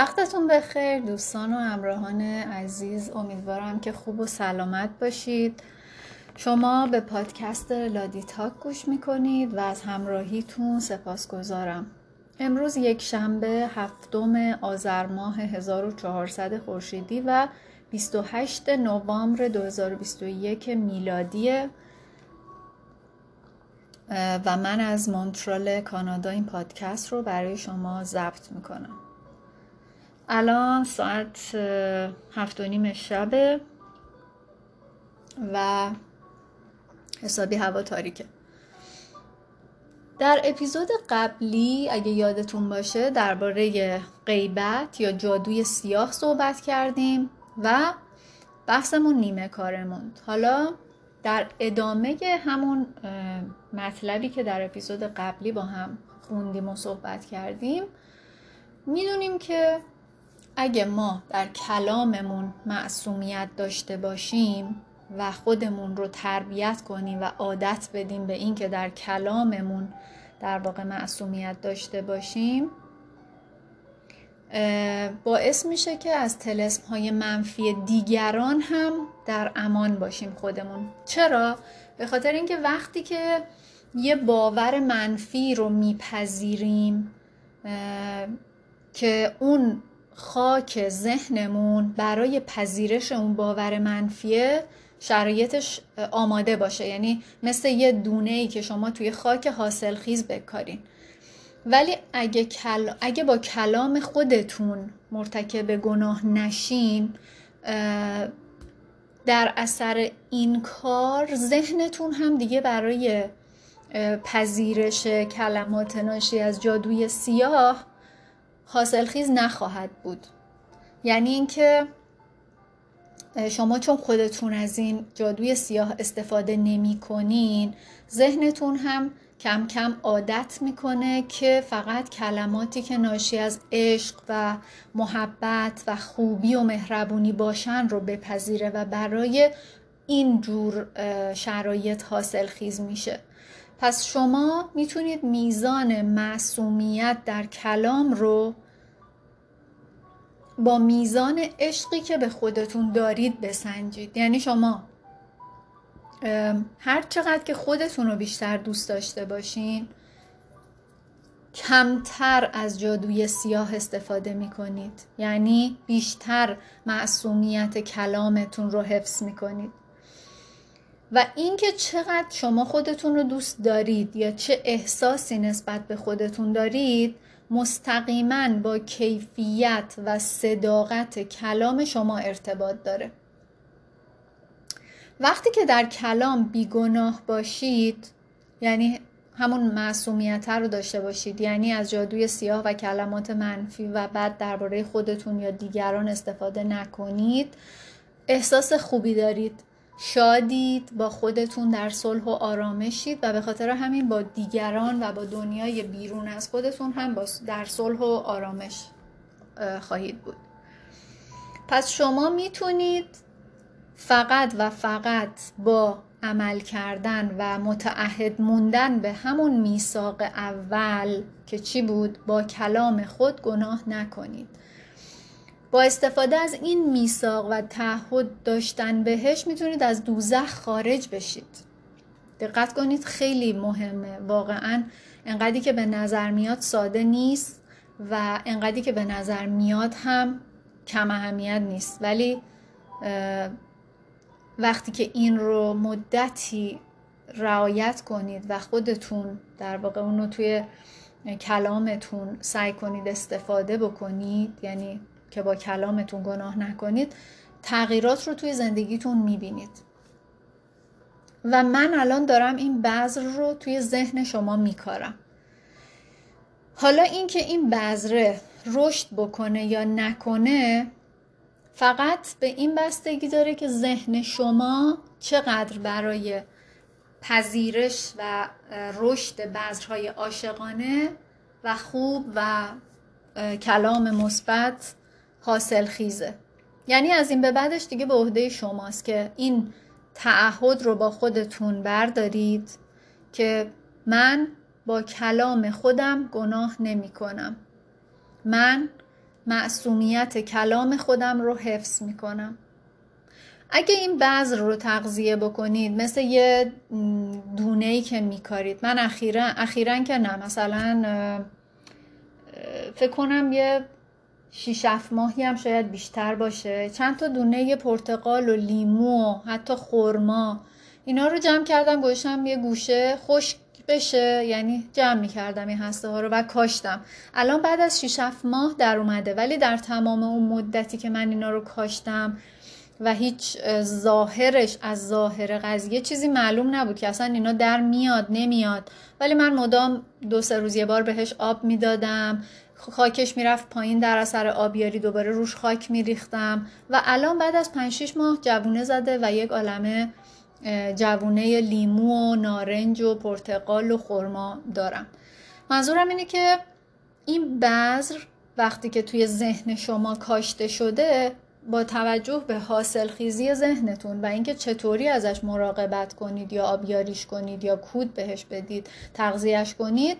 وقتتون بخیر دوستان و همراهان عزیز. امیدوارم که خوب و سلامت باشید. شما به پادکست لادی تاک گوش می‌کنید و از همراهیتون سپاس گذارم امروز یک شنبه هفتم آذر ماه 1400 خورشیدی و 28 نوامبر 2021 میلادیه. و من از مونترال کانادا این پادکست رو برای شما ضبط می‌کنم. الان ساعت هفت و نیم شبه و حسابی هوا تاریکه. در اپیزود قبلی اگه یادتون باشه درباره غیبت یا جادوی سیاه صحبت کردیم و بحثمون نیمه کارمون حالا در ادامه همون مطلبی که در اپیزود قبلی با هم خوندیم و صحبت کردیم می‌دونیم که اگه ما در کلاممون معصومیت داشته باشیم و خودمون رو تربیت کنیم و عادت بدیم به اینکه در کلاممون در واقع معصومیت داشته باشیم باعث میشه که از تلسم های منفی دیگران هم در امان باشیم خودمون چرا؟ به خاطر اینکه وقتی که یه باور منفی رو میپذیریم که اون خاک ذهنمون برای پذیرش اون باور منفیه شرایطش آماده باشه. یعنی مثل یه دونه ای که شما توی خاک حاصل خیز بکارین. ولی اگه, کل... اگه با کلام خودتون مرتکب گناه نشین در اثر این کار ذهنتون هم دیگه برای پذیرش کلمات ناشی از جادوی سیاه حاصلخیز نخواهد بود. یعنی اینکه شما چون خودتون از این جادوی سیاه استفاده نمی کنین ذهنتون هم کم کم عادت می‌کنه که فقط کلماتی که ناشی از عشق و محبت و خوبی و مهربونی باشن رو بپذیره و برای این جور شرایط حاصل خیز میشه. پس شما می‌تونید میزان معصومیت در کلام رو با میزان عشقی که به خودتون دارید بسنجید. یعنی شما هر چقدر که خودتون رو بیشتر دوست داشته باشین کمتر از جادوی سیاه استفاده می کنید یعنی بیشتر معصومیت کلامتون رو حفظ می کنید و اینکه چقدر شما خودتون رو دوست دارید یا چه احساسی نسبت به خودتون دارید مستقیما با کیفیت و صداقت کلام شما ارتباط داره. وقتی که در کلام بیگناه باشید یعنی همون معصومیت رو داشته باشید یعنی از جادوی سیاه و کلمات منفی و بعد درباره خودتون یا دیگران استفاده نکنید احساس خوبی دارید. شادید با خودتون در صلح و آرامشید و به خاطر همین با دیگران و با دنیای بیرون از خودتون هم در صلح و آرامش خواهید بود. پس شما می‌تونید فقط و فقط با عمل کردن و متعهد موندن به همون میثاق اول که چی بود؟ با کلام خود گناه نکنید. با استفاده از این میثاق و تعهد داشتن بهش می‌تونید از دوزخ خارج بشید. دقت کنید خیلی مهمه. واقعا انقدری که به نظر میاد ساده نیست و انقدری که به نظر میاد هم کم اهمیت نیست. ولی وقتی که این رو مدتی رعایت کنید و خودتون در واقع اون رو توی کلامتون سعی کنید استفاده بکنید یعنی که با کلامتون گناه نکنید تغییرات رو توی زندگیتون می‌بینید. و من الان دارم این بذر رو توی ذهن شما میکارم. حالا اینکه این بذره رشد بکنه یا نکنه فقط به این بستگی داره که ذهن شما چقدر برای پذیرش و رشد بذرهای عاشقانه و خوب و کلام مثبت حاصل خیزه یعنی از این به بعدش دیگه به عهده شماست که این تعهد رو با خودتون بردارید که من با کلام خودم گناه نمی کنم من معصومیت کلام خودم رو حفظ می کنم اگه این بذر رو تغذیه بکنید مثل یه دونه ای که میکارید من اخیرا اخیرا که نه مثلا فکر کنم یه شیش ماهی هم شاید بیشتر باشه. چند تا دونه پرتقال و لیمو و حتی خورما اینا رو جمع کردم گوشم یه گوشه خشک بشه. یعنی جمع می‌کردم این هسته ها رو و کاشتم. الان بعد از 6 ماه در اومده. ولی در تمام اون مدتی که من اینا رو کاشتم و هیچ ظاهرش از ظاهر قضیه چیزی معلوم نبود که اصلا اینا در میاد نمیاد. ولی من مدام دو سه روز یه بار بهش آب می‌دادم. خاکش می‌رفت پایین در اثر آبیاری دوباره روش خاک میریختم و الان بعد از 5 6 ماه جوونه زده و یک عالمه جوونه لیمو و نارنج و پرتقال و خرما دارم. منظورم اینه که این بذر وقتی که توی ذهن شما کاشته شده با توجه به حاصل خیزی ذهنتون و اینکه چطوری ازش مراقبت کنید یا آبیاریش کنید یا کود بهش بدید تغذیهش کنید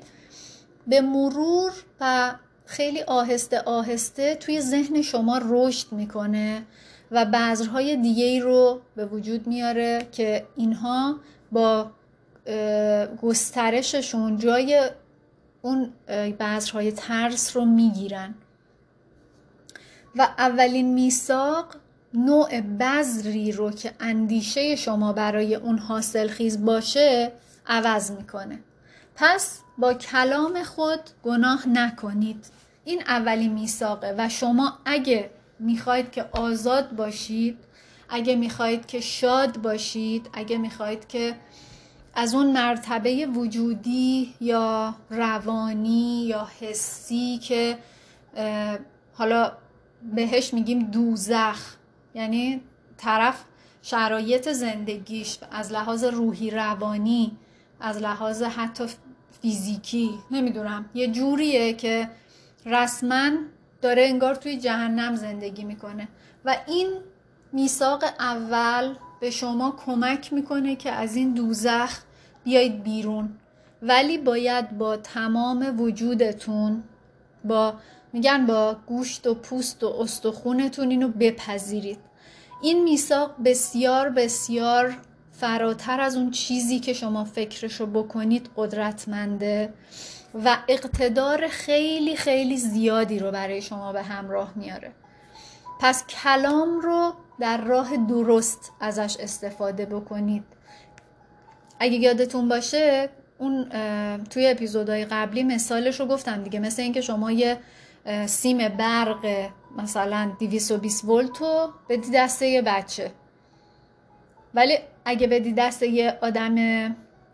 به مرور و خیلی آهسته آهسته توی ذهن شما رشد می‌کنه و بذرهای دیگه ای رو به وجود میاره که اینها با گسترششون جای اون بذرهای ترس رو می‌گیرن. و اولین میثاق نوع بذری رو که اندیشه شما برای اون حاصل خیز باشه عوض می‌کنه. پس با کلام خود گناه نکنید. این اولین میثاقه و شما اگه می‌خواید که آزاد باشید اگه می‌خواهید که شاد باشید اگه می‌خواهید که از اون مرتبه وجودی یا روانی یا حسی که حالا بهش میگیم دوزخ یعنی طرف شرایط زندگیش از لحاظ روحی روانی از لحاظ حتی فیزیکی نمی‌دونم یه جوریه که رسما داره انگار توی جهنم زندگی می‌کنه. و این میثاق اول به شما کمک می‌کنه که از این دوزخ بیایید بیرون. ولی باید با تمام وجودتون با میگن با گوشت و پوست و استخونتون اینو بپذیرید. این میثاق بسیار بسیار فراتر از اون چیزی که شما فکرشو بکنید قدرتمنده. و اقتدار خیلی خیلی زیادی رو برای شما به همراه میاره. پس کلام رو در راه درست ازش استفاده بکنید. اگه یادتون باشه اون توی اپیزودهای قبلی مثالش رو گفتم دیگه. مثل اینکه شما یه سیم برق مثلا 220 ولت رو بدی دسته یه بچه. ولی اگه بدی دست یه آدم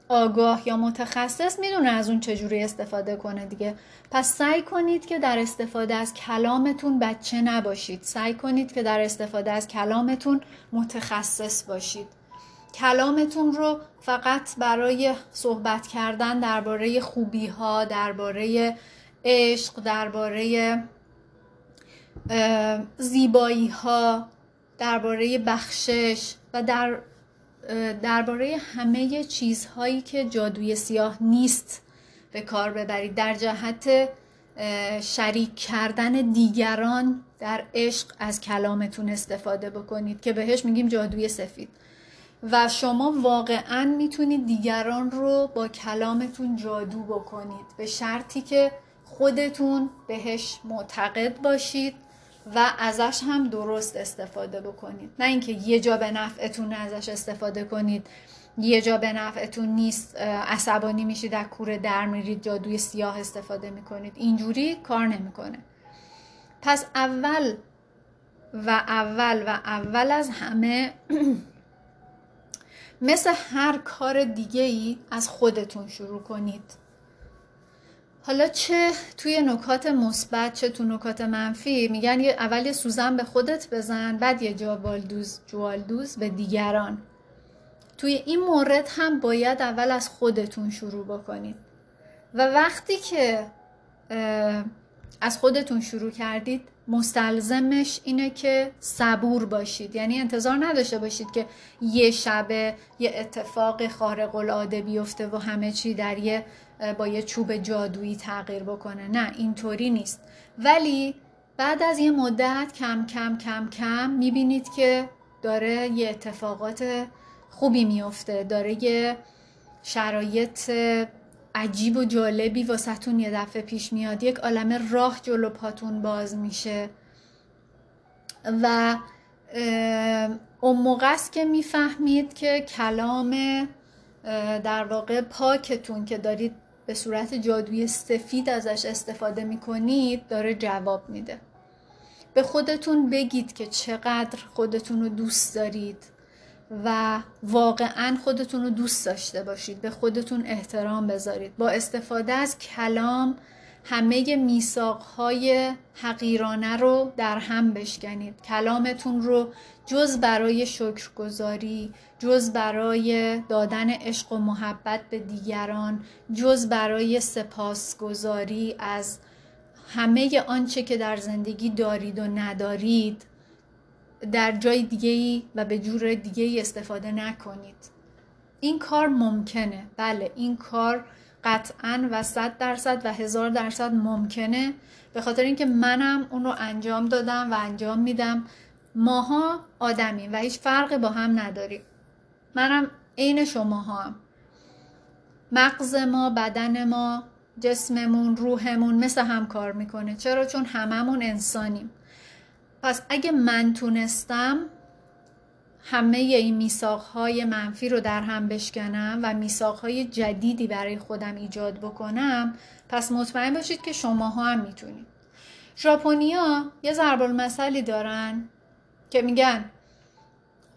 آگاه یا متخصص می‌دونه از اون چجوری استفاده کنه دیگه. پس سعی کنید که در استفاده از کلامتون بچه نباشید. سعی کنید که در استفاده از کلامتون متخصص باشید. کلامتون رو فقط برای صحبت کردن درباره خوبی ها درباره عشق درباره زیبایی ها درباره بخشش و در درباره همه چیزهایی که جادوی سیاه نیست به کار ببرید. در جهت شریک کردن دیگران در عشق از کلامتون استفاده بکنید که بهش میگیم جادوی سفید. و شما واقعا می‌تونید دیگران رو با کلامتون جادو بکنید. به شرطی که خودتون بهش معتقد باشید. و ازش هم درست استفاده بکنید. نه اینکه یه جا به نفعتون ازش استفاده کنید. یه جا به نفعتون نیست عصبانی میشید از کوره در میرید جادوی سیاه استفاده می‌کنید. اینجوری کار نمی‌کنه. پس اول و اول و اول از همه مثل هر کار دیگه ای از خودتون شروع کنید. حالا چه توی نکات مثبت چه تو نکات منفی؟ میگن یه اول یه سوزن به خودت بزن بعد یه جوالدوز جوالدوز به دیگران. توی این مورد هم باید اول از خودتون شروع بکنید. و وقتی که از خودتون شروع کردید مستلزمش اینه که صبور باشید. یعنی انتظار نداشته باشید که یه شبه یه اتفاق خارق العاده بیفته و همه چی در یه با یه چوب جادویی تغییر بکنه. نه اینطوری نیست. ولی بعد از یه مدت کم کم کم کم می‌بینید که داره یه اتفاقات خوبی میفته داره یه شرایط عجیب و جالبی واسهتون یه دفعه پیش میاد. یک عالم راه جلو پاتون باز میشه. و اون موقع است که می‌فهمید که کلام در واقع پاکتون که دارید به صورت جادوی سفید ازش استفاده می‌کنید داره جواب میده. به خودتون بگید که چقدر خودتون رو دوست دارید و واقعا خودتون رو دوست داشته باشید. به خودتون احترام بذارید. با استفاده از کلام همه میثاقهای حقیرانه رو در هم بشکنید. کلامتون رو جز برای شکرگزاری جز برای دادن عشق و محبت به دیگران جز برای سپاسگزاری از همه آنچه که در زندگی دارید و ندارید در جای دیگه و به جور دیگه استفاده نکنید. این کار ممکنه. بله این کار قطعا و صد درصد و هزار درصد ممکنه. به خاطر اینکه منم اون رو انجام دادم و انجام میدم. ماها آدمیم و هیچ فرقی با هم نداریم. منم عین شما هم مغز ما بدن ما جسممون روحمون مثل هم کار می‌کنه. چرا؟ چون هممون انسانیم. پس اگه من تونستم همه این میساقهای منفی رو در هم بشکنم و میساقهای جدیدی برای خودم ایجاد بکنم پس مطمئن باشید که شماها هم می‌تونید. ژاپنیا یه ضرب المثلی دارن که میگن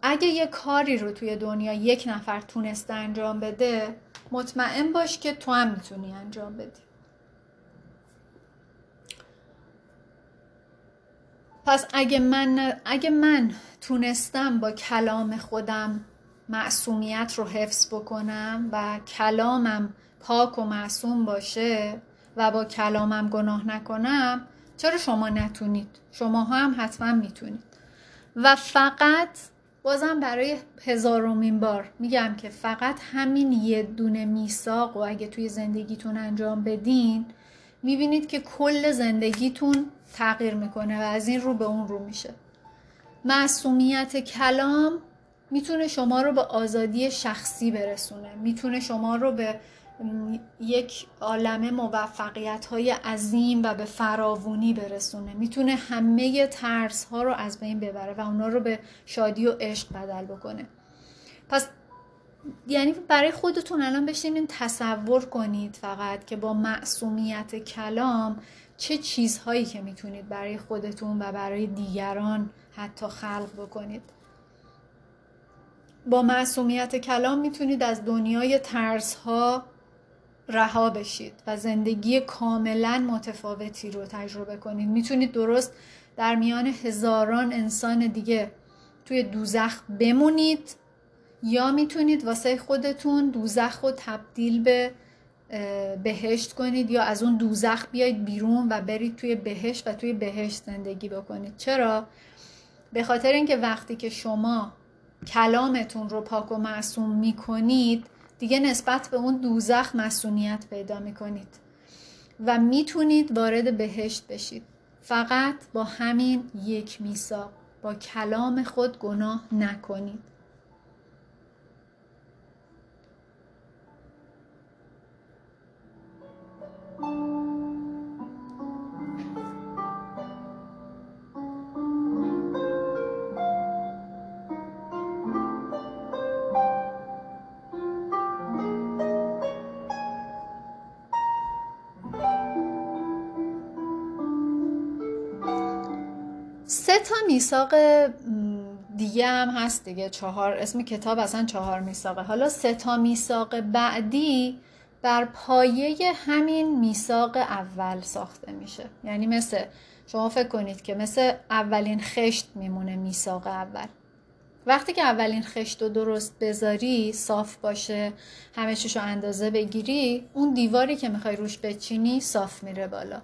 اگه یه کاری رو توی دنیا یک نفر تونسته انجام بده مطمئن باش که تو هم می‌تونی انجام بدی. پس اگه من, اگه من تونستم با کلام خودم معصومیت رو حفظ بکنم و کلامم پاک و معصوم باشه و با کلامم گناه نکنم چرا شما نتونید؟ شما هم حتما می‌تونید. و فقط بازم برای هزارمین بار میگم که فقط همین یه دونه میثاق و اگه توی زندگیتون انجام بدین می‌بینید که کل زندگیتون تغییر می‌کنه و از این رو به اون رو میشه. معصومیت کلام می‌تونه شما رو به آزادی شخصی برسونه. می‌تونه شما رو به یک عالم موفقیت های عظیم و به فراوونی برسونه. می‌تونه همه ترس ها رو از بین ببره و اونا رو به شادی و عشق بدل بکنه. پس یعنی برای خودتون الان بشینین تصور کنید فقط که با معصومیت کلام چه چیزهایی که می‌تونید برای خودتون و برای دیگران حتی خلق بکنید؟ با معصومیت کلام می‌تونید از دنیای ترس ها رها بشید و زندگی کاملا متفاوتی رو تجربه کنید. می‌تونید درست در میان هزاران انسان دیگه توی دوزخ بمونید یا می‌تونید واسه خودتون دوزخ رو تبدیل به بهشت کنید یا از اون دوزخ بیاید بیرون و برید توی بهشت و توی بهشت زندگی بکنید. چرا؟ به خاطر اینکه وقتی که شما کلامتون رو پاک و معصوم می‌کنید دیگه نسبت به اون دوزخ مسئولیت پیدا می‌کنید و می‌تونید وارد بهشت بشید. فقط با همین یک میثاق با کلام خود گناه نکنید. تا میثاق دیگه هم هست دیگه. چهار اسم کتاب اصلا چهار میثاقه. حالا سه تا میثاق بعدی بر پایه همین میثاق اول ساخته میشه. یعنی مثل شما فکر کنید که مثل اولین خشت میمونه میثاق اول. وقتی که اولین خشت رو درست بذاری صاف باشه همه چیشو اندازه بگیری اون دیواری که می‌خوای روش بچینی صاف میره بالا.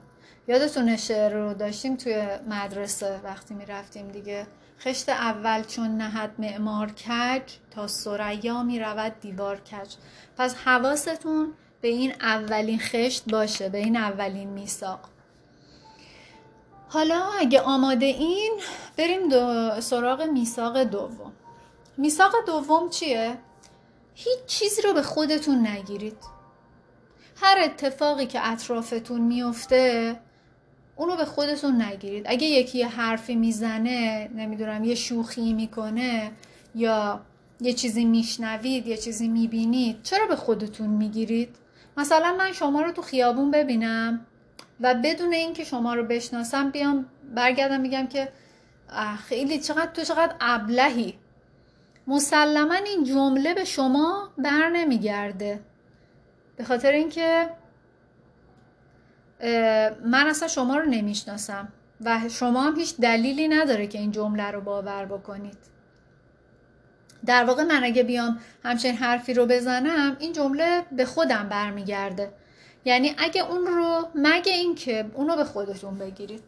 یادتونه شعر رو داشتیم توی مدرسه وقتی می‌رفتیم دیگه. خشت اول چون نهد معمار کج تا سریا می‌رود دیوار کج. پس حواستون به این اولین خشت باشه به این اولین میثاق. حالا اگه آماده این بریم دو سراغ میثاق دوم. میثاق دوم چیه؟ هیچ چیزی رو به خودتون نگیرید. هر اتفاقی که اطرافتون میفته اونو به خودتون نگیرید. اگه یکی یه حرفی می‌زنه نمی‌دونم یه شوخی می‌کنه یا یه چیزی میشنوید یه چیزی می‌بینید چرا به خودتون می‌گیرید؟ مثلا من شما رو تو خیابون ببینم و بدون اینکه شما رو بشناسم بیام برگردم میگم که خیلی چقدر تو چقدر ابلهی. مسلما این جمله به شما بر نمیگرده. به خاطر اینکه من اصلا شما رو نمی‌شناسم و شما هم هیچ دلیلی نداره که این جمله رو باور بکنید. در واقع من اگه بیام همچین حرفی رو بزنم این جمله به خودم برمیگرده. یعنی اگه اون رو مگه اینکه اون رو به خودتون بگیرید.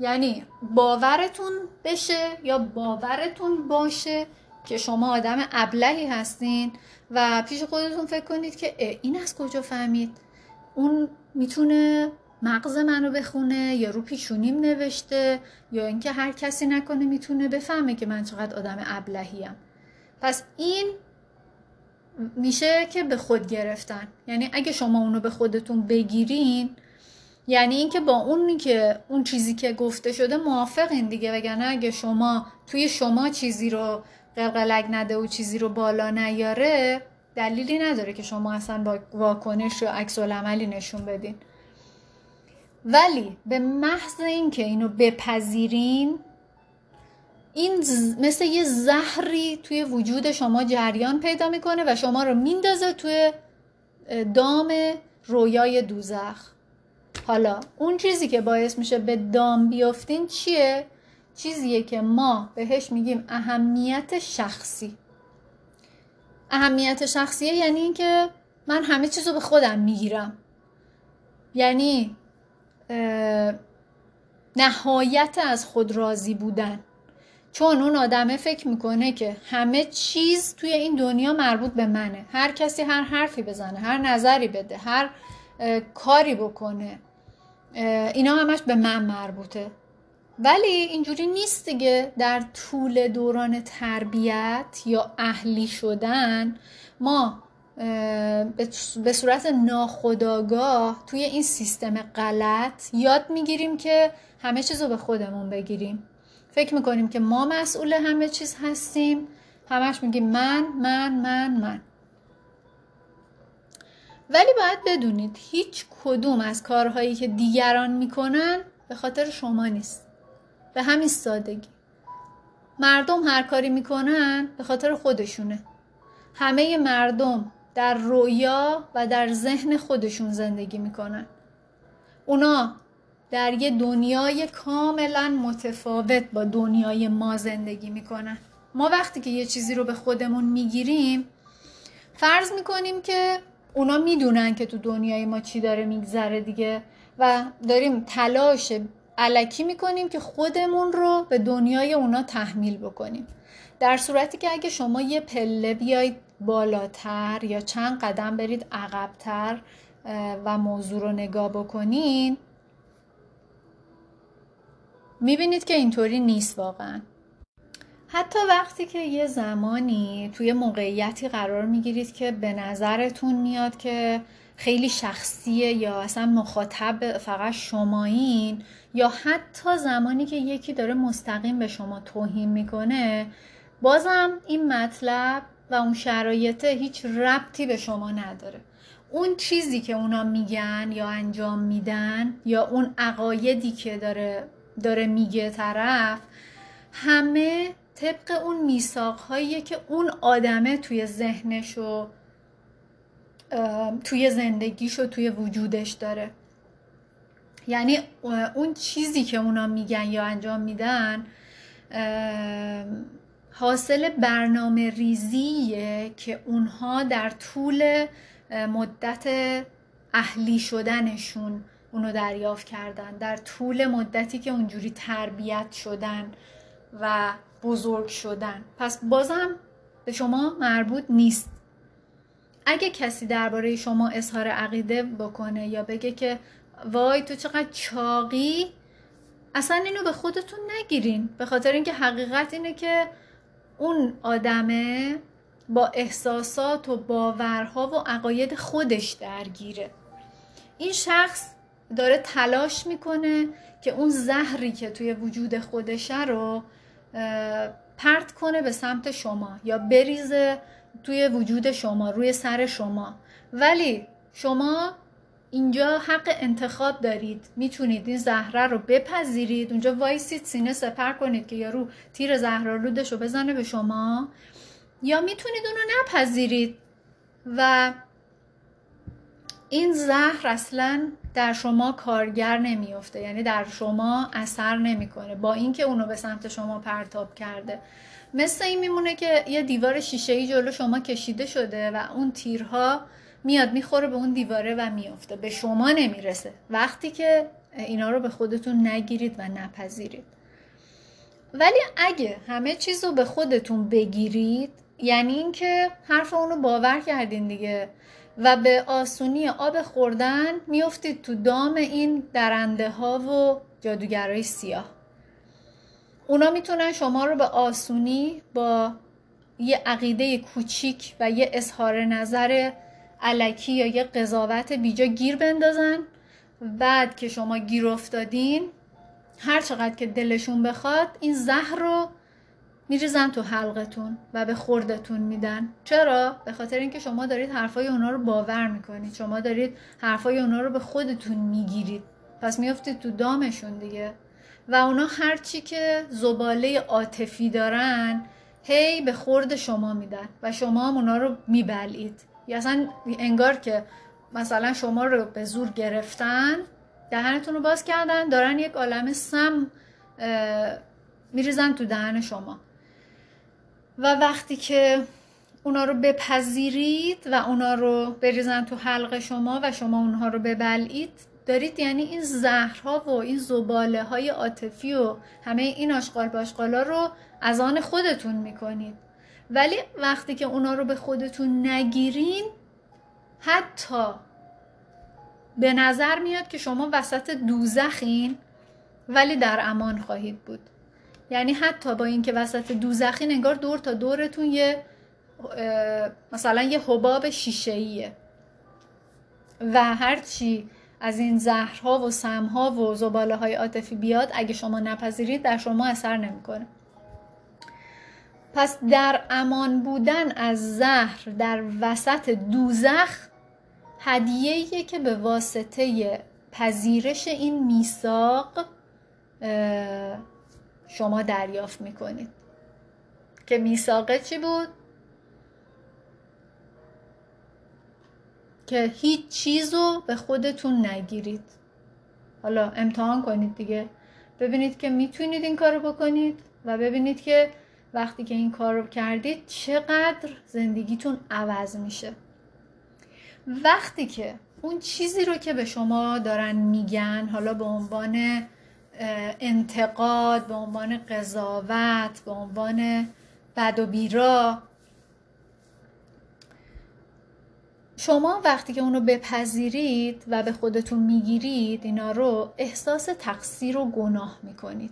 یعنی باورتون بشه یا باورتون باشه که شما آدم ابلهی هستین و پیش خودتون فکر کنید که این از کجا فهمید؟ اون می‌تونه مغز منو بخونه یا رو پیشونیم نوشته یا اینکه هر کسی نکنه می‌تونه بفهمه که من چقدر آدم ابلهیم. پس این میشه که به خود گرفتن. یعنی اگه شما اونو به خودتون بگیرین یعنی اینکه با اونی که اون چیزی که گفته شده موافقین دیگه وگرنه اگه شما توی شما چیزی رو قلقلک نده و چیزی رو بالا نیاره دلیلی نداره که شما اصلا با واکنش یا عکس عملی نشون بدین. ولی به محض اینکه اینو بپذیرین این مثل یه زهری توی وجود شما جریان پیدا می‌کنه و شما رو میندازه توی دام رویای دوزخ. حالا اون چیزی که باعث میشه به دام بیافتین چیه؟ چیزیه که ما بهش میگیم اهمیت شخصی. اهمیت شخصیه یعنی اینکه من همه چیز رو به خودم می‌گیرم. یعنی نهایت از خود راضی بودن. چون اون آدمه فکر می‌کنه که همه چیز توی این دنیا مربوط به منه. هر کسی هر حرفی بزنه هر نظری بده هر کاری بکنه اینا همش به من مربوطه. ولی اینجوری نیست دیگه در طول دوران تربیت یا اهلی شدن ما به صورت ناخداگاه توی این سیستم غلط یاد می‌گیریم که همه چیز رو به خودمون بگیریم. فکر می‌کنیم که ما مسئول همه چیز هستیم. همش میگیم من من من من. ولی باید بدونید هیچ کدوم از کارهایی که دیگران می‌کنن به خاطر شما نیست. به همین سادگی. مردم هر کاری می‌کنن به خاطر خودشونه. همه مردم در رویا و در ذهن خودشون زندگی می‌کنن. اونا در یه دنیای کاملا متفاوت با دنیای ما زندگی می‌کنن. ما وقتی که یه چیزی رو به خودمون می‌گیریم فرض می‌کنیم که اونا می‌دونن که تو دنیای ما چی داره میگذره دیگه و داریم تلاش علکی می‌کنیم که خودمون رو به دنیای اونا تحمیل بکنیم. در صورتی که اگه شما یه پله بیاید بالاتر یا چند قدم برید عقبتر و موضوع رو نگاه بکنین. می‌بینید که اینطوری نیست واقعا. حتی وقتی که یه زمانی توی موقعیتی قرار می‌گیرید که به نظرتون میاد که خیلی شخصیه یا اصلا مخاطب فقط شمایین یا حتی زمانی که یکی داره مستقیم به شما توهین می‌کنه بازم این مطلب و اون شرایطه هیچ ربطی به شما نداره. اون چیزی که اونا میگن یا انجام میدن یا اون عقایدی که داره داره میگه طرف همه طبق اون میثاق که اون آدمه توی ذهنش و توی زندگیش و توی وجودش داره. یعنی اون چیزی که اونا میگن یا انجام میدن حاصل برنامه ریزیه که اونها در طول مدت اهلی شدنشون اونو دریافت کردن. در طول مدتی که اونجوری تربیت شدن و بزرگ شدن. پس بازم به شما مربوط نیست. اگه کسی درباره شما اظهار عقیده بکنه یا بگه که وای تو چقدر چاقی اصلا اینو به خودتون نگیرین. به خاطر اینکه حقیقت اینه که اون آدمه با احساسات و باورها و عقاید خودش درگیره. این شخص داره تلاش می‌کنه که اون زهری که توی وجود خودشه رو پرت کنه به سمت شما یا بریزه توی وجود شما روی سر شما. ولی شما اینجا حق انتخاب دارید. می‌تونید این زهره رو بپذیرید. اونجا وایسید سینه سپر کنید که یارو تیر زهرالودش رو بزنه به شما. یا می‌تونید اونو نپذیرید. و این زهر اصلا در شما کارگر نمیفته یعنی در شما اثر نمی‌کنه با اینکه اونو به سمت شما پرتاب کرده. مثل این میمونه که یه دیوار شیشه ای جلو شما کشیده شده و اون تیرها میاد می‌خوره به اون دیواره و میافته. به شما نمی‌رسه. وقتی که اینا رو به خودتون نگیرید و نپذیرید. ولی اگه همه چیز رو به خودتون بگیرید یعنی اینکه حرف اونو باور کردین دیگه و به آسونی آب خوردن میفتید تو دام این درنده ها و جادوگرای سیاه. اونا می‌تونن شما رو به آسونی با یه عقیده کوچیک و یه اظهار نظر علکی یا یه قضاوت بیجا گیر بندازن. بعد که شما گیر افتادین هر چقدر که دلشون بخواد این زهر رو میریزن تو حلقتون و به خوردتون میدن. چرا؟ به خاطر اینکه شما دارید حرفای اونا رو باور می‌کنید. شما دارید حرفای اونا رو به خودتون می‌گیرید. پس میافتید تو دامشون دیگه. و اونا هرچی که زباله عاطفی دارن هی به خورد شما میدن و شما هم اونا رو میبلید یا اصلا انگار که مثلا شما رو به زور گرفتن دهنتون رو باز کردن دارن یک عالم سم میریزن تو دهن شما. و وقتی که اونا رو بپذیرید و اونا رو بریزن تو حلق شما و شما اونها رو ببلعید دارید یعنی این زهرها و این زباله های عاطفی و همه این آشغال باشغالا رو از آن خودتون می‌کنید. ولی وقتی که اونا رو به خودتون نگیرین حتی به نظر میاد که شما وسط دوزخین ولی در امان خواهید بود. یعنی حتی با اینکه وسط دوزخین انگار دور تا دورتون یه مثلا یه حباب شیشه و هرچی از این زهرها و سمها و زباله های عاطفی بیاد اگه شما نپذیرید در شما اثر نمی‌کنه. پس در امان بودن از زهر در وسط دوزخ هدیه‌ایه که به واسطه پذیرش این میثاق شما دریافت می‌کنید. که میثاقه چی بود؟ که هیچ چیز رو به خودتون نگیرید. حالا امتحان کنید دیگه. ببینید که می‌تونید این کارو بکنید و ببینید که وقتی که این کار رو کردید چقدر زندگیتون عوض میشه. وقتی که اون چیزی رو که به شما دارن میگن حالا به عنوان انتقاد به عنوان قضاوت به عنوان بد و بیرا شما وقتی که اونو بپذیرید و به خودتون می‌گیرید اینا رو احساس تقصیر و گناه می‌کنید.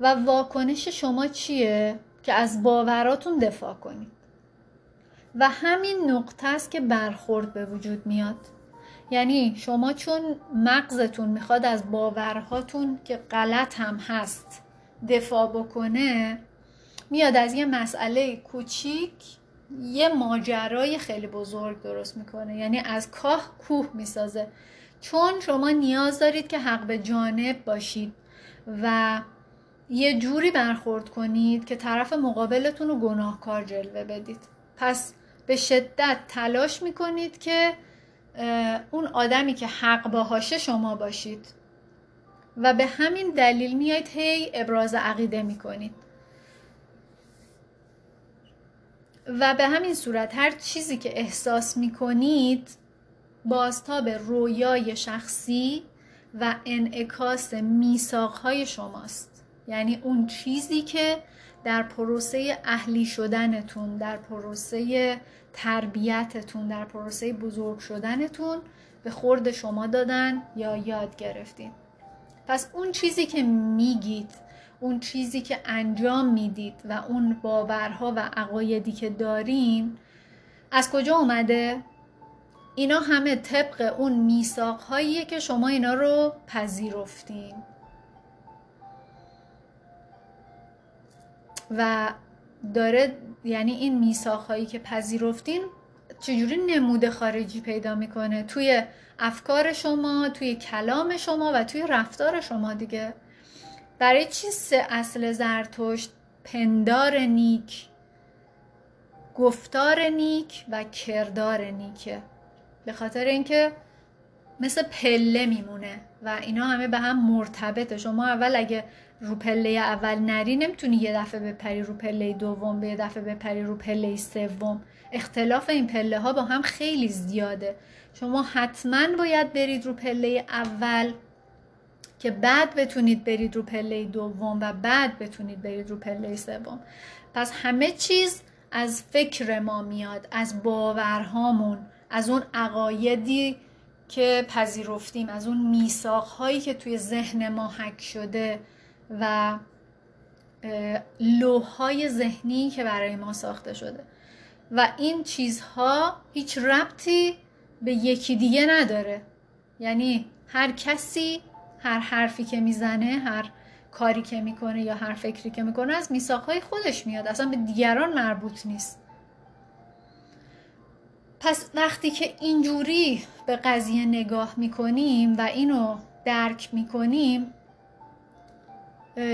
و واکنش شما چیه؟ که از باوراتون دفاع کنید. و همین نقطه است که برخورد به وجود میاد. یعنی شما چون مغزتون می‌خواد از باورهاتون که غلط هم هست دفاع بکنه میاد از یه مسئله کوچیک یه ماجرای خیلی بزرگ درست می‌کنه. یعنی از کاه کوه می‌سازه. چون شما نیاز دارید که حق به جانب باشید و یه جوری برخورد کنید که طرف مقابلتون رو گناهکار جلوه بدید. پس به شدت تلاش می‌کنید که اون آدمی که حق باهاشه شما باشید. و به همین دلیل میایید هی ابراز عقیده می‌کنید. و به همین صورت هر چیزی که احساس می‌کنید بازتاب رویای شخصی و انعکاس میساقهای شماست. یعنی اون چیزی که در پروسه اهلی شدنتون در پروسه تربیتتون در پروسه بزرگ شدنتون به خورد شما دادن یا یاد گرفتین پس اون چیزی که میگید اون چیزی که انجام می‌دید و اون باورها و عقایدی که دارین از کجا اومده؟ اینا همه طبق اون میساق که شما اینا رو پذیرفتین و داره یعنی این هایی که پذیرفتین چجوری نمود خارجی پیدا می‌کنه؟ توی افکار شما توی کلام شما و توی رفتار شما دیگه. برای چی سه اصل زرتشت پندار نیک گفتار نیک و کردار نیکه؟ به خاطر اینکه مثل پله میمونه و اینا همه به هم مرتبطه. شما اول اگه رو پله اول نری نمی‌تونی یه دفعه بپری رو پله دوم به یه دفعه بپری رو پله سوم. اختلاف این پله ها با هم خیلی زیاده. شما حتما باید برید رو پله اول که بعد بتونید برید رو پله دوم و بعد بتونید برید رو پله سوم. پس همه چیز از فکر ما میاد از باورهامون از اون عقایدی که پذیرفتیم از اون میساق که توی ذهن ما حک شده. و لوهای ذهنی که برای ما ساخته شده. و این چیزها هیچ ربطی به یکی دیگه نداره. یعنی هر کسی هر حرفی که می‌زنه هر کاری که می‌کنه یا هر فکری که می‌کنه از میساقهای خودش میاد. اصلا به دیگران مربوط نیست. پس وقتی که اینجوری به قضیه نگاه می‌کنیم و اینو درک می‌کنیم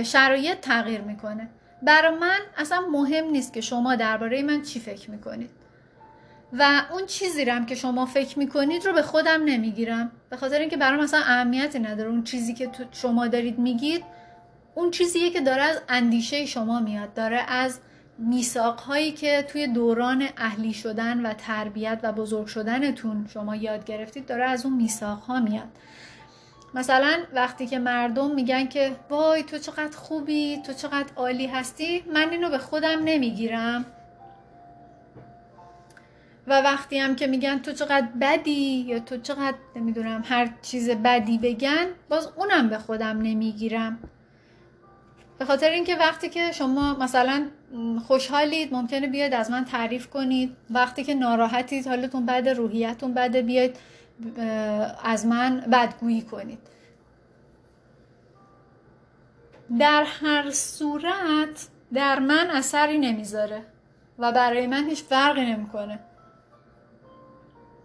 شرایط تغییر می‌کنه. برای من اصلا مهم نیست که شما درباره من چی فکر می‌کنید. و اون چیزی رم که شما فکر می‌کنید رو به خودم نمی‌گیرم. به خاطر اینکه برام اصلا اهمیتی نداره. اون چیزی که شما دارید میگید اون چیزیه که داره از اندیشه شما میاد. داره از میساق هایی که توی دوران اهلی شدن و تربیت و بزرگ شدنتون شما یاد گرفتید داره از اون میساق ها میاد. مثلا وقتی که مردم میگن که وای تو چقدر خوبی تو چقدر عالی هستی من اینو به خودم نمی‌گیرم. و وقتی هم که میگن تو چقدر بدی یا تو چقدر نمی‌دونم هر چیز بدی بگن باز اونم به خودم نمی‌گیرم. به خاطر اینکه وقتی که شما مثلا خوشحالید ممکنه بیاید از من تعریف کنید. وقتی که ناراحتید حالتون بد روحیتون بده بیاید از من بدگویی کنید. در هر صورت در من اثری نمی‌ذاره و برای من هیچ فرقی نمی‌کنه.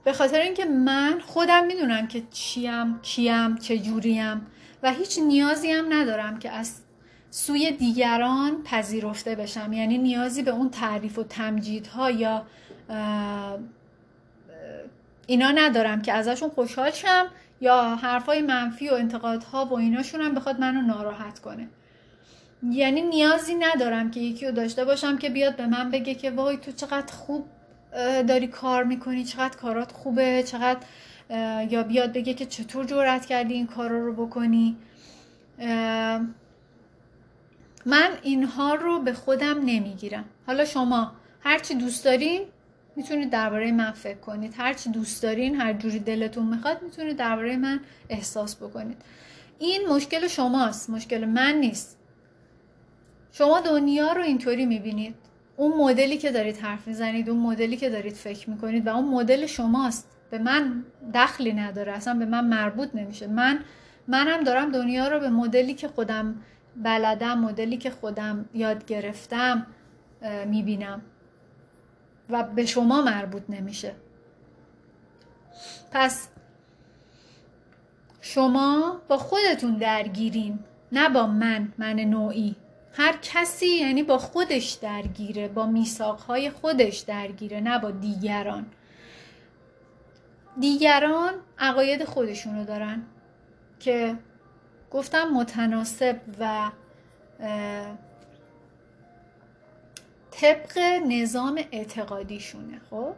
به خاطر اینکه من خودم می‌دونم که چیم کیم چجوریم و هیچ نیازی هم ندارم که از سوی دیگران پذیرفته بشم. یعنی نیازی به اون تعریف و تمجیدها یا اینا ندارم که ازشون خوشحال شم یا حرفای منفی و انتقادها و ایناشون هم بخواد منو ناراحت کنه. یعنی نیازی ندارم که یکی رو داشته باشم که بیاد به من بگه که وای تو چقدر خوب داری کار می‌کنی چقدر کارات خوبه چقدر یا بیاد بگه که چطور جرأت کردی این کارا رو بکنی. من اینها رو به خودم نمی‌گیرم. حالا شما هرچی دوست دارین می‌تونید درباره من فکر کنید. هرچی دوست دارین هر جوری دلتون می‌خواد می‌تونید درباره من احساس بکنید. این مشکل شماست. مشکل من نیست. شما دنیا رو اینطوری می‌بینید. اون مدلی که دارید حرف می‌زنید اون مدلی که دارید فکر می‌کنید و اون مدل شماست. به من دخلی نداره. اصلا به من مربوط نمیشه. من منم دارم دنیا رو به مدلی که خودم بلدم مدلی که خودم یاد گرفتم می‌بینم. و به شما مربوط نمیشه. پس شما با خودتون درگیرین نه با من من نوعی. هر کسی یعنی با خودش درگیره با میثاقهای خودش درگیره نه با دیگران. دیگران عقاید خودشونو دارن که گفتم متناسب و طبق نظام اعتقادیشونه خب؟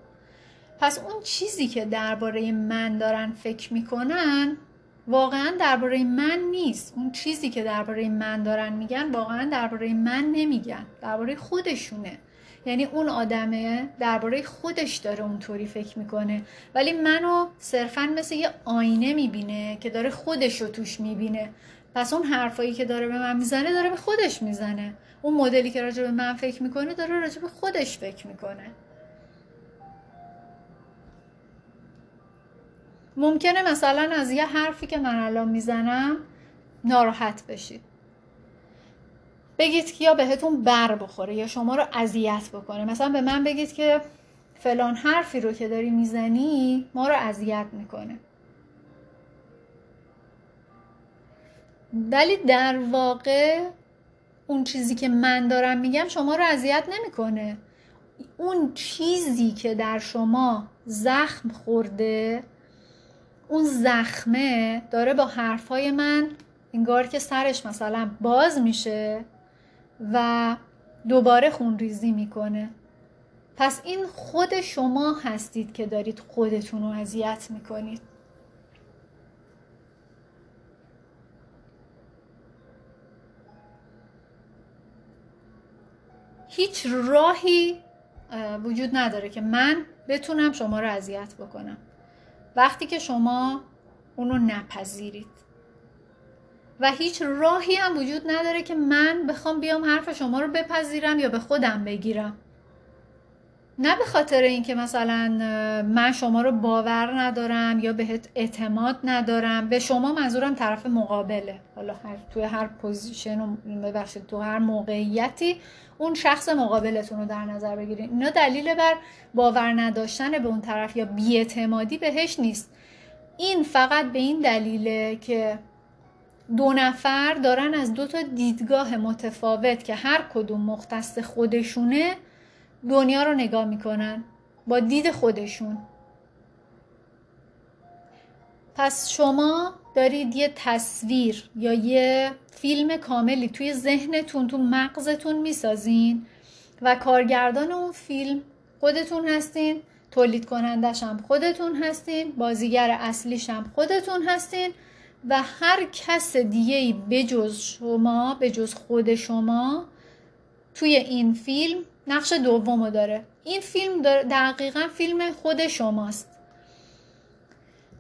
پس اون چیزی که درباره من دارن فکر می‌کنن واقعا درباره من نیست. اون چیزی که درباره من دارن میگن واقعا درباره من نمیگن. درباره خودشونه. یعنی اون آدمه درباره خودش داره اونطوری فکر می‌کنه. ولی منو صرفا مثل یه آینه می‌بینه که داره خودش رو توش می‌بینه. پس اون حرفایی که داره به من می‌زنه داره به خودش می‌زنه. اون مدلی که راجع به من فکر می‌کنه داره راجع به خودش فکر می‌کنه. ممکنه مثلا از یه حرفی که من الان می‌زنم ناراحت بشید بگید که یا بهتون بر بخوره یا شما رو اذیت بکنه. مثلا به من بگید که فلان حرفی رو که داری می‌زنی ما رو اذیت می‌کنه. ولی در واقع اون چیزی که من دارم میگم شما رو اذیت نمی‌کنه. اون چیزی که در شما زخم خورده اون زخمه داره با حرفای من انگار که سرش مثلا باز میشه و دوباره خونریزی می‌کنه. پس این خود شما هستید که دارید خودتون رو اذیت می‌کنید. هیچ راهی وجود نداره که من بتونم شما رو اذیت بکنم. وقتی که شما اونو نپذیرید. و هیچ راهی هم وجود نداره که من بخوام بیام حرف شما رو بپذیرم یا به خودم بگیرم. نه به خاطر اینکه مثلا من شما رو باور ندارم یا بهت اعتماد ندارم. به شما منظورم طرف مقابله. حالا هر توی هر پوزیشن و ببخشید تو هر موقعیتی اون شخص مقابلتون رو در نظر بگیرید اینا دلیل بر باور نداشتن به اون طرف یا بیاعتمادی بهش نیست. این فقط به این دلیله که دو نفر دارن از دو تا دیدگاه متفاوت که هر کدوم مختص خودشونه دنیا رو نگاه می‌کنن با دید خودشون. پس شما دارید یه تصویر یا یه فیلم کاملی توی ذهنتون تو مغزتون می‌سازین و کارگردان اون فیلم خودتون هستین تولید کنندش هم خودتون هستین بازیگر اصلیش هم خودتون هستین و هر کس دیگه ای بجز شما بجز خود شما توی این فیلم نقش دوم داره. این فیلم دقیقا فیلم خود شماست.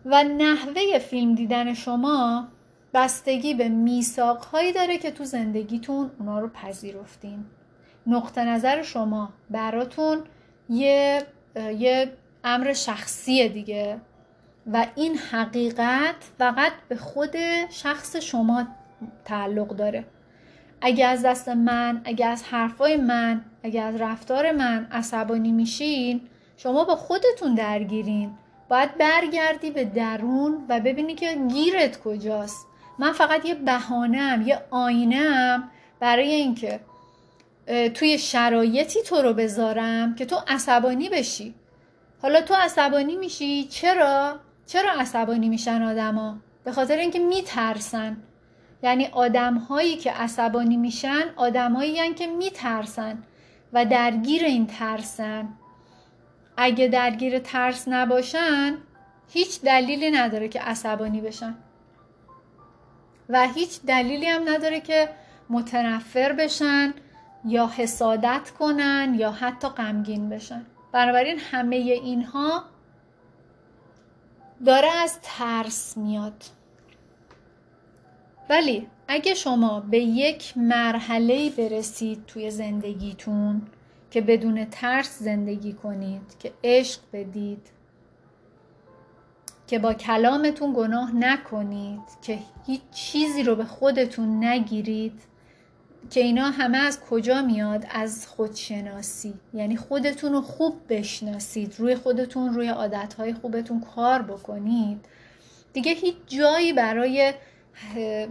و نحوه فیلم دیدن شما بستگی به میثاق هایی داره که تو زندگیتون اونا رو پذیرفتین. نقطه نظر شما براتون یه یه امر شخصی دیگه. و این حقیقت فقط به خود شخص شما تعلق داره. اگه از دست من اگه از حرفای من اگه از رفتار من عصبانی میشین شما با خودتون درگیرین. باید برگردی به درون و ببینی که گیرت کجاست. من فقط یه بهانم یه آینم برای اینکه توی شرایطی تو رو بذارم که تو عصبانی بشی. حالا تو عصبانی میشی؟ چرا؟ چرا عصبانی میشن آدما؟ به خاطر اینکه میترسن. یعنی آدم هایی که عصبانی میشن آدمایی که میترسن و درگیر این ترسن. اگه درگیر ترس نباشن هیچ دلیلی نداره که عصبانی بشن. و هیچ دلیلی هم نداره که متنفر بشن یا حسادت کنن یا حتی غمگین بشن. بنابراین همه اینها داره از ترس میاد. ولی اگه شما به یک مرحله برسید توی زندگیتون که بدون ترس زندگی کنید که عشق بدید که با کلامتون گناه نکنید که هیچ چیزی رو به خودتون نگیرید. که اینا همه از کجا میاد؟ از خودشناسی. یعنی خودتون رو خوب بشناسید روی خودتون روی عادتهای خوبتون کار بکنید. دیگه هیچ جایی برای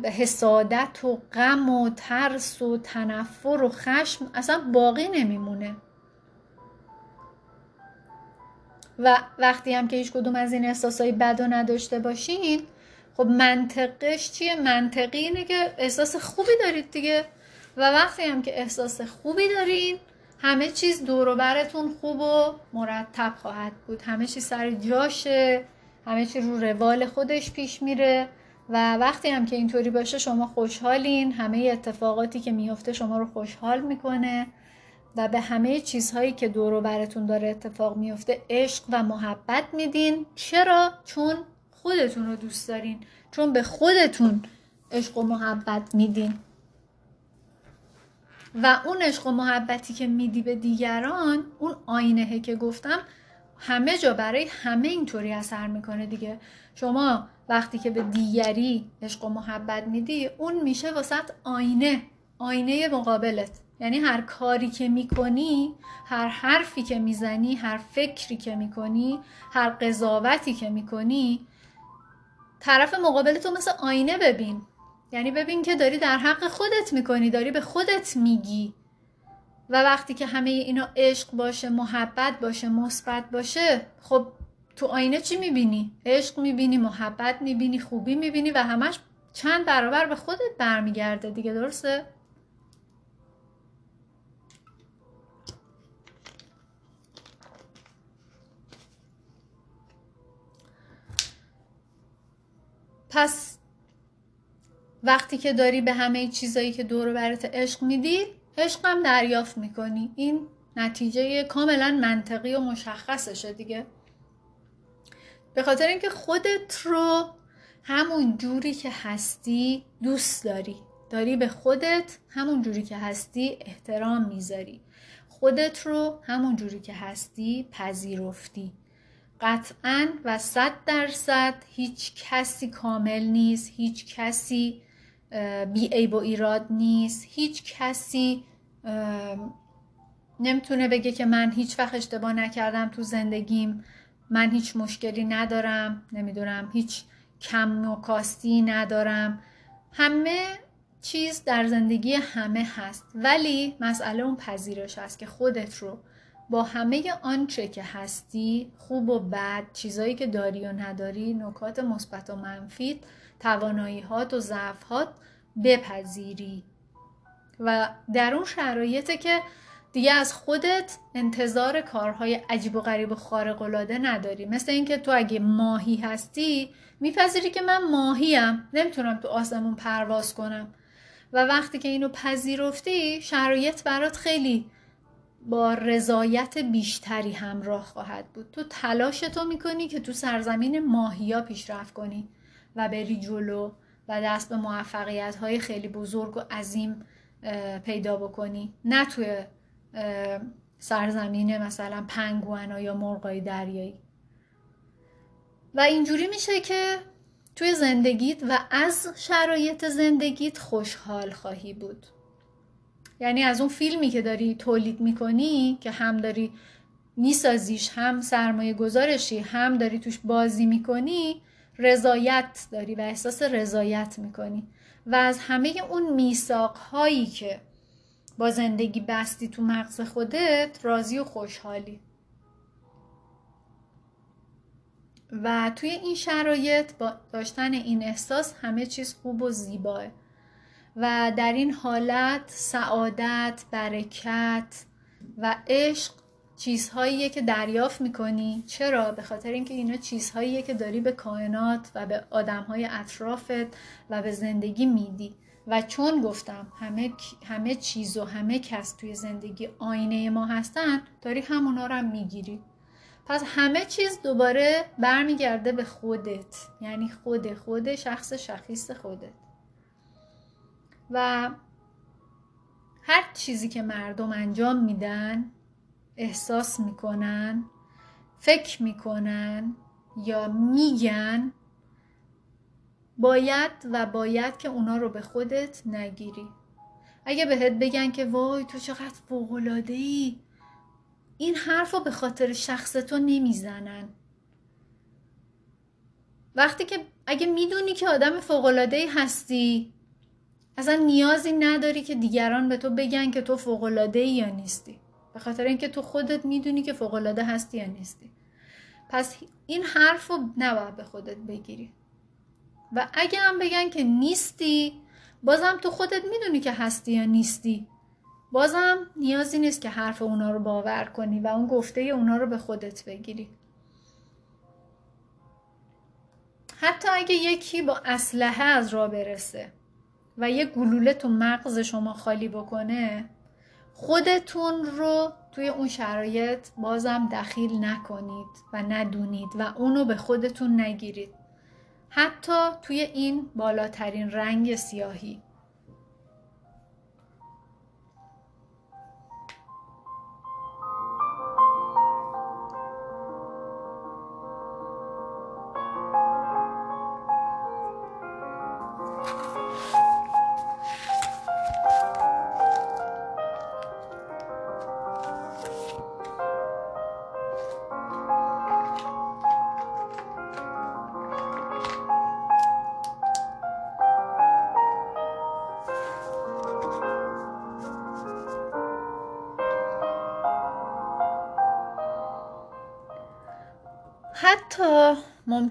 حسادت و غم و ترس و تنفر و خشم اصلا باقی نمیمونه. و وقتی هم که هیچ کدوم از این احساسای بد و نداشته باشین خب منطقش چیه؟ منطقی اینه که احساس خوبی دارید دیگه. و وقتی هم که احساس خوبی دارین همه چیز دور براتون خوب و مرتب خواهد بود. همه چیز سر جاشه همه چیز رو روال خودش پیش میره. و وقتی هم که اینطوری باشه شما خوشحالین. همه اتفاقاتی که میفته شما رو خوشحال می‌کنه و به همه چیزهایی که دور براتون داره اتفاق میفته عشق و محبت میدین. چرا؟ چون خودتون رو دوست دارین. چون به خودتون عشق و محبت میدین. و اون عشق و محبتی که میدی به دیگران اون آینهه که گفتم همه جا برای همه اینطوری اثر می‌کنه دیگه. شما وقتی که به دیگری عشق و محبت میدی اون میشه واسط آینه آینه مقابلت. یعنی هر کاری که می‌کنی هر حرفی که می‌زنی هر فکری که می‌کنی هر قضاوتی که می‌کنی طرف مقابلتو مثل آینه ببین. یعنی ببین که داری در حق خودت می‌کنی داری به خودت میگی. و وقتی که همه اینا عشق باشه محبت باشه مثبت باشه خب تو آینه چی می‌بینی؟ عشق می‌بینی محبت می‌بینی خوبی می‌بینی و همش چند برابر به خودت برمیگرده دیگه درسته؟ پس وقتی که داری به همه چیزایی که دور برات عشق میدی عشقم دریافت می‌کنی این نتیجه کاملا منطقی و مشخصشه دیگه به خاطر اینکه خودت رو همون جوری که هستی دوست داری. داری به خودت همون جوری که هستی احترام می‌ذاری. خودت رو همون جوری که هستی پذیرفتی. قطعا و صد درصد هیچ کسی کامل نیست هیچ کسی بی عیب و ایراد نیست هیچ کسی نمی‌تونه بگه که من هیچ وقت اشتباه نکردم تو زندگیم. من هیچ مشکلی ندارم نمی‌دونم هیچ کم و کاستی ندارم. همه چیز در زندگی همه هست ولی مسئله اون پذیرش هست که خودت رو با همه آنچه که هستی خوب و بد چیزایی که داری و نداری نکات مثبت و منفی توانایی هات و ضعف هات بپذیری. و در اون شرایطه که دیگه از خودت انتظار کارهای عجیب و غریب و خارق العاده نداری. مثل اینکه تو اگه ماهی هستی میپذیری که من ماهیم. نمی‌تونم تو آسمون پرواز کنم. و وقتی که اینو پذیرفتی شرایط برات خیلی با رضایت بیشتری همراه خواهد بود. تو تلاش تو می‌کنی که تو سرزمین ماهیا پیشرفت کنی و بری جلو و دست به موفقیت های خیلی بزرگ و عظیم پیدا بکنی. نه توی سرزمین مثلا پنگوانا یا مرغای دریایی. و اینجوری میشه که توی زندگیت و از شرایط زندگیت خوشحال خواهی بود. یعنی از اون فیلمی که داری تولید می‌کنی که هم داری میسازیش هم سرمایه گذارشی هم داری توش بازی می‌کنی رضایت داری و احساس رضایت می‌کنی. و از همه اون میساق هایی که با زندگی بستی تو مغز خودت راضی و خوشحالی. و توی این شرایط با داشتن این احساس همه چیز خوب و زیباه. و در این حالت سعادت برکت و عشق چیزهاییه که دریافت می‌کنی. چرا؟ به خاطر اینکه اینا چیزهاییه که داری به کائنات و به آدمهای اطرافت و به زندگی میدی. و چون گفتم همه, همه چیز و همه کس توی زندگی آینه ما هستن داری همونا رو هم می‌گیری. پس همه چیز دوباره برمیگرده به خودت. یعنی خود خود شخص شخیص خودت. و هر چیزی که مردم انجام میدن احساس می‌کنن فکر می‌کنن یا میگن باید و باید که اونا رو به خودت نگیری. اگه بهت بگن که وای تو چقدر فوقلاده ای این حرف رو به خاطر شخص تو نمی‌زنن. وقتی که اگه می‌دونی که آدم فوقالعاده هستی اصلا نیازی نداری که دیگران به تو بگن که تو فوقالعاده یا نیستی. به خاطر اینکه تو خودت می‌دونی که فوقالعاده هستی یا نیستی. پس این حرف رو نباید به خودت بگیری. و اگه هم بگن که نیستی بازم تو خودت می‌دونی که هستی یا نیستی. بازم نیازی نیست که حرف اونا رو باور کنی و اون گفته اونا رو به خودت بگیری. حتی اگه یکی با اسلحه از راه برسه و یه گلوله تو مغز شما خالی بکنه خودتون رو توی اون شرایط بازم دخیل نکنید و ندونید و اونو به خودتون نگیرید. حتی توی این بالاترین رنگ سیاهی.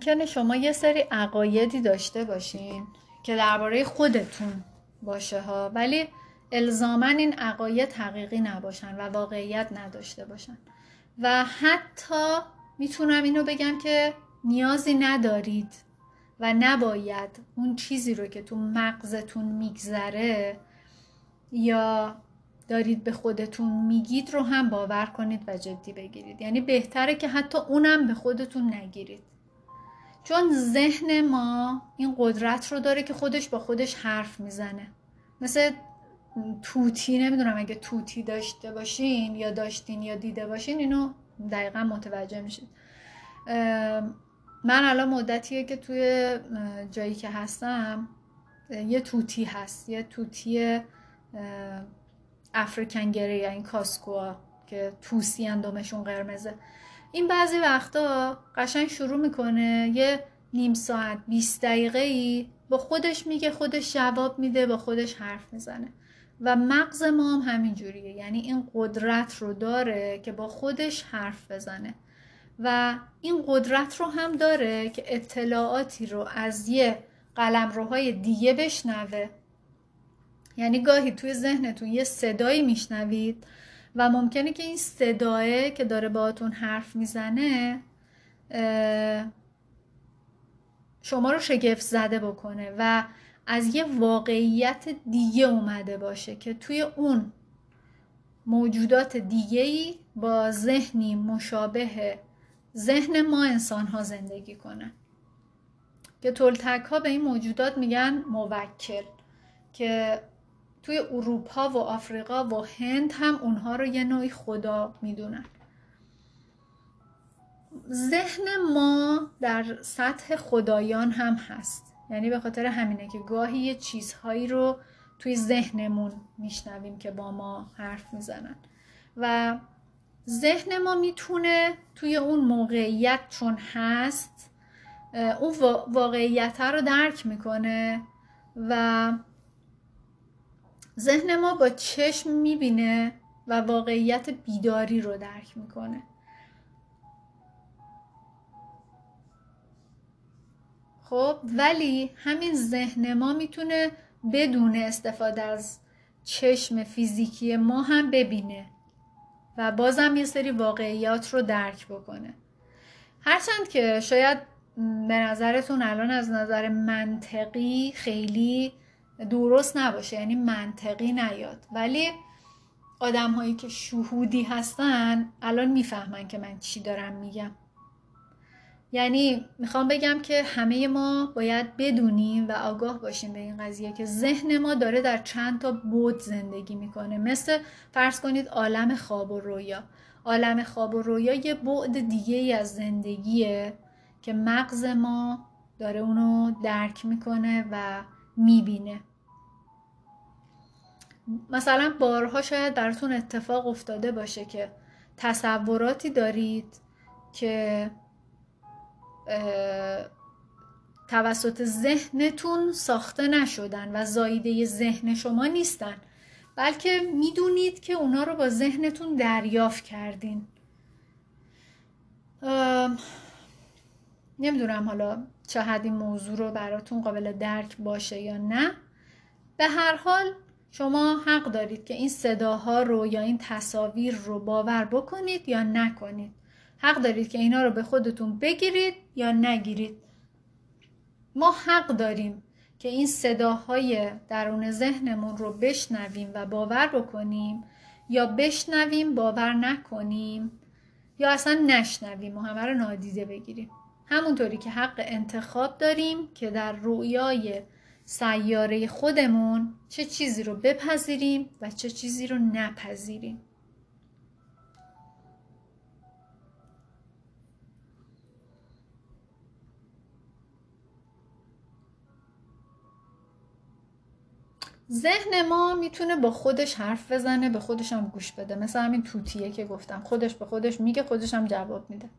ممکنه شما یه سری عقایدی داشته باشین که درباره خودتون باشه ها ولی الزاما این عقاید حقیقی نباشن و واقعیت نداشته باشن. و حتی می‌تونم اینو بگم که نیازی ندارید و نباید اون چیزی رو که تو مغزتون میگذره یا دارید به خودتون میگید رو هم باور کنید و جدی بگیرید. یعنی بهتره که حتی اونم به خودتون نگیرید. چون ذهن ما این قدرت رو داره که خودش با خودش حرف می‌زنه. مثل توتی نمی‌دونم اگه توتی داشته باشین یا داشتین یا دیده باشین اینو دقیقا متوجه میشید. من الان مدتیه که توی جایی که هستم یه توتی هست. یه توتی افریکن گره یا این کاسکوها که توسی اندامشون قرمزه. این بعضی وقتا قشنگ شروع می‌کنه یه نیم ساعت 20 دقیقه ای با خودش میگه خودش جواب میده با خودش حرف می‌زنه. و مغز ما هم همین جوریه. یعنی این قدرت رو داره که با خودش حرف بزنه. و این قدرت رو هم داره که اطلاعاتی رو از یه قلمروهای دیگه بشنوه. یعنی گاهی توی ذهنتون یه صدایی میشنوید. و ممکنه که این صداه که داره باهاتون حرف می‌زنه شما رو شگفت زده بکنه و از یه واقعیت دیگه اومده باشه که توی اون موجودات دیگه با ذهنی مشابه ذهن ما انسان ها زندگی کنن که تولتک ها به این موجودات میگن موکل که توی اروپا و آفریقا و هند هم اونها رو یه نوعی خدا می‌دونن. ذهن ما در سطح خدایان هم هست. یعنی به خاطر همینه که گاهی یه چیزهایی رو توی ذهنمون میشنویم که با ما حرف می‌زنن. و ذهن ما می‌تونه توی اون موقعیت چون هست اون واقعیت رو درک می‌کنه و ذهن ما با چشم می‌بینه و واقعیت بیداری رو درک می‌کنه. خب ولی همین ذهن ما می‌تونه بدون استفاده از چشم فیزیکی ما هم ببینه و بازم یه سری واقعیات رو درک بکنه. هرچند که شاید به نظرتون الان از نظر منطقی خیلی درست نباشه یعنی منطقی نیاد. ولی آدم هایی که شهودی هستن الان می‌فهمن که من چی دارم میگم. یعنی می‌خوام بگم که همه ما باید بدونیم و آگاه باشیم به این قضیه که ذهن ما داره در چند تا بود زندگی می‌کنه. مثل فرض کنید عالم خواب و رویا. عالم خواب و رویا یه بعد دیگه ای از زندگیه که مغز ما داره اونو درک می‌کنه و می‌بینه. مثلا بارها شاید براتون اتفاق افتاده باشه که تصوراتی دارید که توسط ذهنتون ساخته نشدن و زایده ذهن شما نیستن. بلکه می‌دونید که اونا رو با ذهنتون دریافت کردین. نمی‌دونم حالا چه حد این موضوع رو براتون قابل درک باشه یا نه. به هر حال شما حق دارید که این صداها رو یا این تصاویر رو باور بکنید یا نکنید. حق دارید که اینا رو به خودتون بگیرید یا نگیرید. ما حق داریم که این صداهای درون ذهنمون رو بشنویم و باور بکنیم یا بشنویم باور نکنیم یا اصلا نشنویم و همه رو نادیده بگیریم. همونطوری که حق انتخاب داریم که در رویای سیاره خودمون چه چیزی رو بپذیریم و چه چیزی رو نپذیریم. ذهن ما می‌تونه با خودش حرف بزنه به خودش هم گوش بده. مثل همین توتیه که گفتم. خودش به خودش میگه خودش هم جواب میده.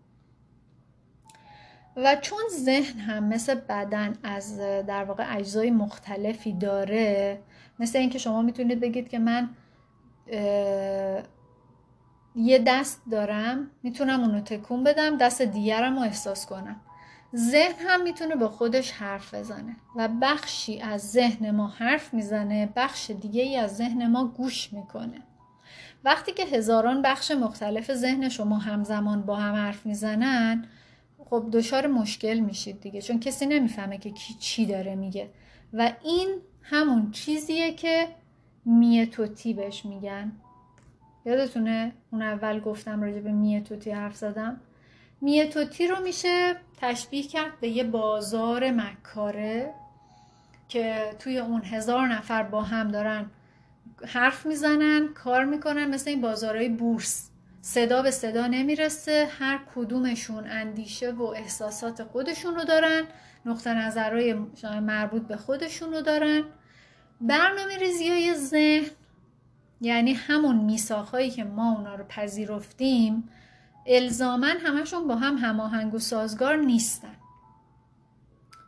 و چون ذهن هم مثل بدن از در واقع اجزای مختلفی داره مثل اینکه شما می‌تونید بگید که من یه دست دارم می‌تونم اونو تکون بدم دست دیگرم رو احساس کنم. ذهن هم می‌تونه با خودش حرف بزنه و بخشی از ذهن ما حرف می‌زنه بخش دیگه ای از ذهن ما گوش می‌کنه. وقتی که هزاران بخش مختلف ذهن شما همزمان با هم حرف می‌زنن خب دچار مشکل میشید دیگه چون کسی نمی‌فهمه که کی چی داره میگه. و این همون چیزیه که میتوتی بهش میگن. یادتونه اون اول گفتم راجع به میتوتی حرف زدم؟ میتوتی رو میشه تشبیه کرد به یه بازار مکاره که توی اون هزار نفر با هم دارن حرف می‌زنن کار می‌کنن مثل این بازارهای بورس. صدا به صدا نمی‌رسه. هر کدومشون اندیشه و احساسات خودشون رو دارن. نقطه نظرهای مربوط به خودشون رو دارن. برنامه ریزی های ذهن یعنی همون میساخهایی که ما اونا رو پذیرفتیم الزامن همشون با هم هماهنگ و سازگار نیستن.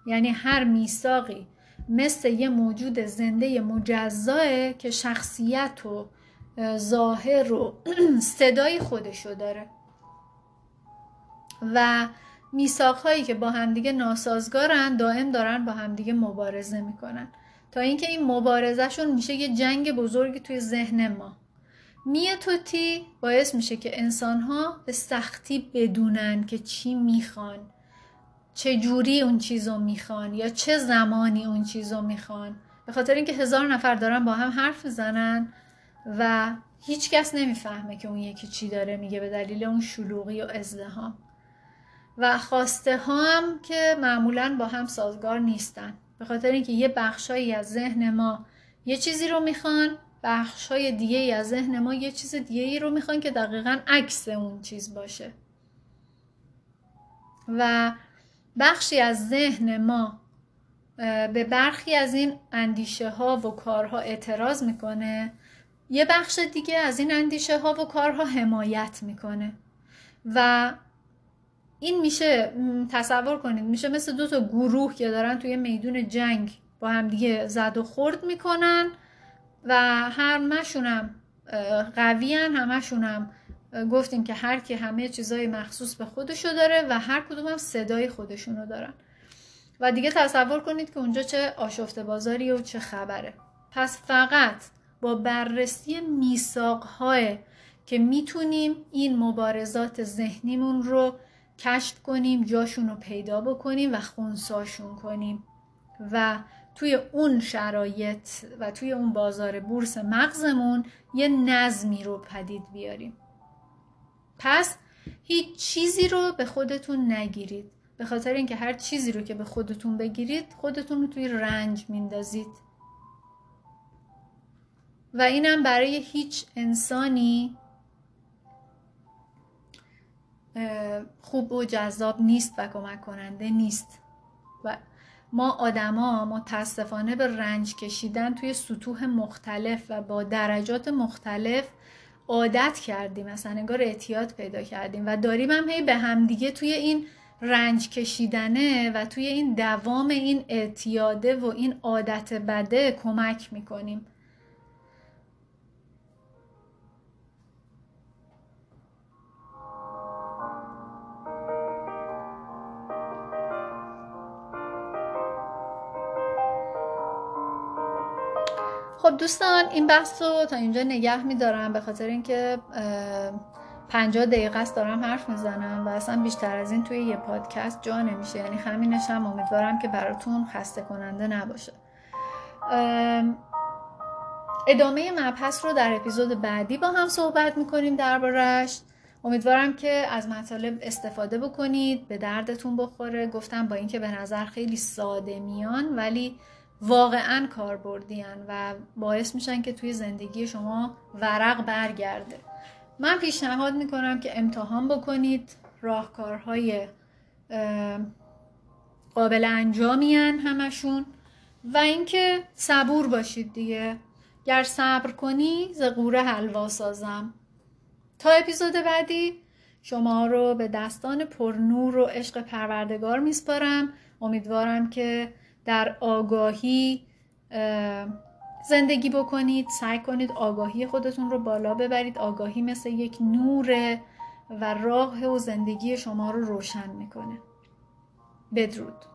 یعنی هر میثاقی مثل یه موجود زنده مجزاه که شخصیت و ظاهر و صدای خودشو داره. و میساق هایی که با همدیگه ناسازگارن دائم دارن با همدیگه مبارزه می‌کنن. تا اینکه این مبارزهشون میشه یه جنگ بزرگی توی ذهن ما. میتوتی باعث میشه که انسان ها به سختی بدونن که چی می‌خوان چه جوری اون چیزو می‌خوان یا چه زمانی اون چیزو می‌خوان. به خاطر اینکه هزار نفر دارن با هم حرف زنن و هیچ کس نمی‌فهمه که اون یکی چی داره میگه به دلیل اون شلوغی و ازدهام و خواسته ها هم که معمولا با هم سازگار نیستن. به خاطر اینکه یه بخشایی از ذهن ما یه چیزی رو می‌خوان بخشای دیگه ای از ذهن ما یه چیز دیگه ای رو می‌خوان که دقیقا عکس اون چیز باشه. و بخشی از ذهن ما به برخی از این اندیشه ها و کارها اعتراض می‌کنه یه بخش دیگه از این اندیشه ها و کارها حمایت می‌کنه. و این میشه تصور کنید میشه مثل دو تا گروه که دارن توی میدون جنگ با هم دیگه زد و خورد می‌کنن و همشونم قویان همشونم گفتیم که هر کی همه چیزای مخصوص به خودشو داره و هر کدوم هم صدای خودشونو دارن. و دیگه تصور کنید که اونجا چه آشفته بازاری و چه خبره. پس فقط با بررسی میساقهای که می‌تونیم این مبارزات ذهنیمون رو کشف کنیم جاشون رو پیدا بکنیم و خونساشون کنیم و توی اون شرایط و توی اون بازار بورس مغزمون یه نظمی رو پدید بیاریم. پس هیچ چیزی رو به خودتون نگیرید. به خاطر اینکه هر چیزی رو که به خودتون بگیرید خودتون رو توی رنج میندازید. و اینم برای هیچ انسانی خوب و جذاب نیست و کمک کننده نیست. و ما آدما متاسفانه به رنج کشیدن توی سطوح مختلف و با درجات مختلف عادت کردیم. مثلا انگار اعتیاد پیدا کردیم و داریم هم هی به همدیگه توی این رنج کشیدنه و توی این دوام این اعتیاده و این عادت بده کمک می‌کنیم. خب دوستان این بحث رو تا اینجا نگه میدارم. به خاطر اینکه پنجاه دقیقه است دارم حرف می‌زنم و اصلا بیشتر از این توی یه پادکست جا نمیشه. یعنی همینش هم امیدوارم که براتون خسته کننده نباشه ادامه مبحث رو در اپیزود بعدی با هم صحبت می‌کنیم دربارش امیدوارم که از مطالب استفاده بکنید به دردتون بخوره. گفتم با اینکه به نظر خیلی ساده میان ولی واقعا کاربردیان و باعث میشن که توی زندگی شما ورق برگرده. من پیشنهاد می‌کنم که امتحان بکنید. راهکارهای قابل انجامیان همشون و اینکه صبور باشید دیگه. گر صبر کنی ز قوره حلوا سازم. تا اپیزود بعدی شما رو به دستان پرنور و عشق پروردگار میسپارم. امیدوارم که در آگاهی زندگی بکنید سعی کنید آگاهی خودتون رو بالا ببرید. آگاهی مثل یک نور و راه و زندگی شما رو روشن می‌کنه. بدرود.